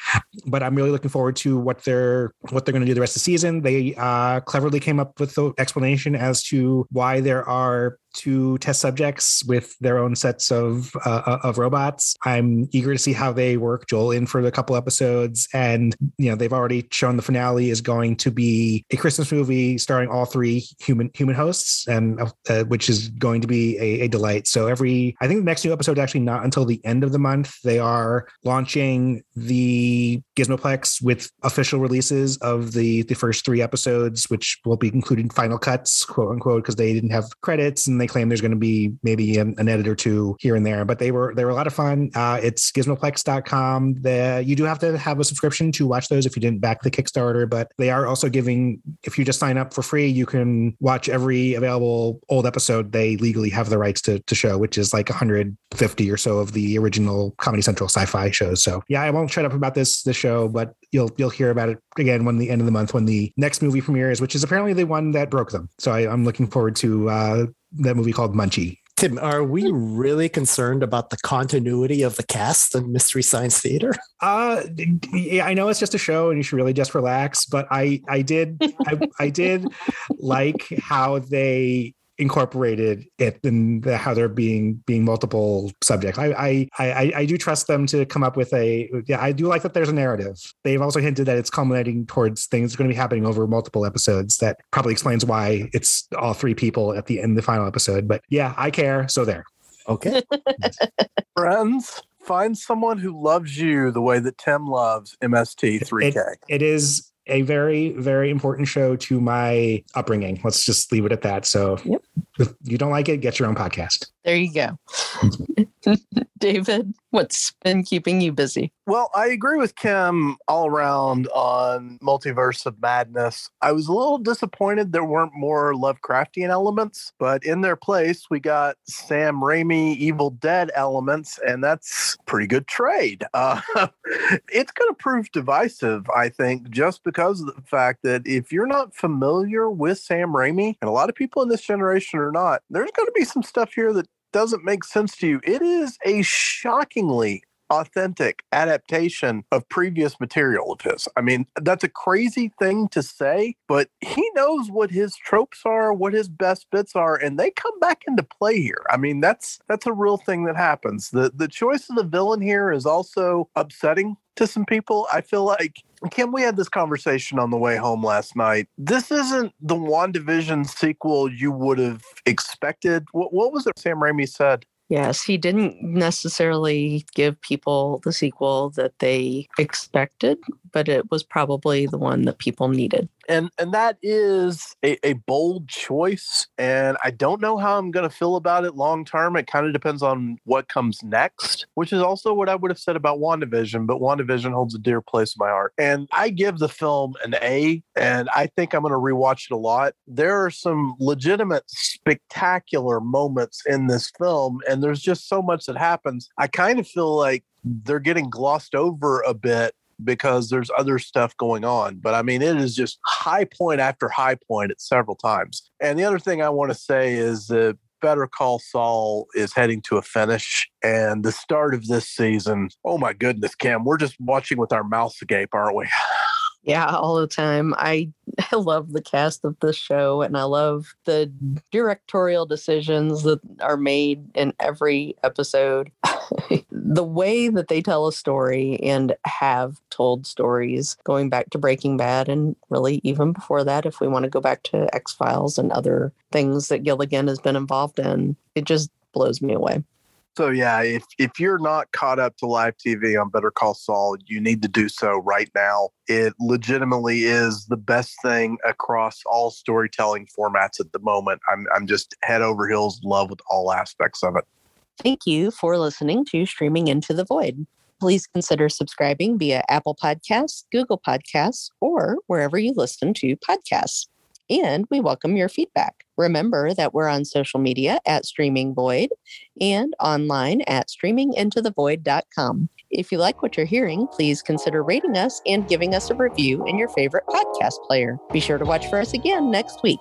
But I'm really looking forward to what they're what they're going to do the rest of the season. They uh, cleverly came up with the explanation as to why there are two test subjects with their own sets of uh, uh, of robots. I'm eager to see how they work Joel in for a couple episodes, and you know they've already shown the finale is going to be a Christmas movie starring all three human human hosts, and uh, which is going to be a, a, delight. So every I think the next new episode is actually not until the end of the month. They are launching the Gizmoplex with official releases of the the first three episodes, which will be included final cuts, quote unquote, because they didn't have credits and they claim there's going to be maybe an, an, edit or two here and there, but they were they were a lot of fun. Uh, it's gizmoplex.com. The, you do have to have a subscription to watch those if you didn't back the Kickstarter, but they are also giving if you just sign up for free, you can watch every available old episode they legally have the rights to, to show, which is like 150 or so of the original Comedy Central sci-fi shows. So yeah, I won't shut up about this this show, but you'll you'll hear about it again when the end of the month when the next movie premieres, which is apparently the one that broke them. So I, am looking forward to uh, that movie called Munchie. Tim, are we really concerned about the continuity of the cast in Mystery Science Theater? Uh, I know it's just a show and you should really just relax, but I, I did, I, I did like how they incorporated it and the, how they're being being multiple subjects. I, I I I do trust them to come up with a yeah. I do like that there's a narrative. They've also hinted that it's culminating towards things going to be happening over multiple episodes. That probably explains why it's all three people at the end the final episode. But yeah, I care. So there. Okay. Friends, find someone who loves you the way that Tim loves MST3K. it, it is a very, very important show to my upbringing. Let's just leave it at that. So yep. If you don't like it, get your own podcast. There you go. David, what's been keeping you busy? Well, I agree with Kim all around on Multiverse of Madness. I was a little disappointed there weren't more Lovecraftian elements, but in their place, we got Sam Raimi Evil Dead elements, and that's pretty good trade. Uh, it's going to prove divisive, I think, just because of the fact that if you're not familiar with Sam Raimi, and a lot of people in this generation are not, there's going to be some stuff here that doesn't make sense to you. It is a shockingly authentic adaptation of previous material of his. I mean, that's a crazy thing to say, but he knows what his tropes are, what his best bits are, and they come back into play here. I mean, that's that's a real thing that happens. The the choice of the villain here is also upsetting to some people. I feel like Kim, we had this conversation on the way home last night. This isn't the WandaVision sequel you would have expected. What, what was it Sam Raimi said? Yes, he didn't necessarily give people the sequel that they expected, but it was probably the one that people needed. And and that is a, a bold choice and i don't know how i'm to feel about it long term. It kind of depends on what comes next which is also what i would have said about wandavision but wandavision holds a dear place in my heart. And i give the film an a and i think i'm to rewatch it a lot. There are some legitimate spectacular moments in this film and there's just so much that happens. I kind of feel like they're getting glossed over a bit because there's other stuff going on. But I mean, it is just high point after high point at several times. And the other thing I want to say is that Better Call Saul is heading to a finish. And the start of this season, oh my goodness, Cam, we're just watching with our mouths agape, aren't we? Yeah, all the time. I I love the cast of the show and I love the mm. directorial decisions that are made in every episode. the way that they tell a story and have told stories going back to Breaking Bad and really even before that if we want to go back to X-Files and other things that Gilligan has been involved in, it just blows me away. So yeah, if if you're not caught up to live TV on Better Call Saul, you need to do so right now. It legitimately is the best thing across all storytelling formats at the moment. I'm I'm just head over heels in love with all aspects of it. Thank you for listening to Streaming Into the Void. Please consider subscribing via Apple Podcasts, Google Podcasts, or wherever you listen to podcasts and we welcome your feedback. Remember that we're on social media at Streaming Void and online at streamingintothevoid.com. If you like what you're hearing, please consider rating us and giving us a review in your favorite podcast player. Be sure to watch for us again next week.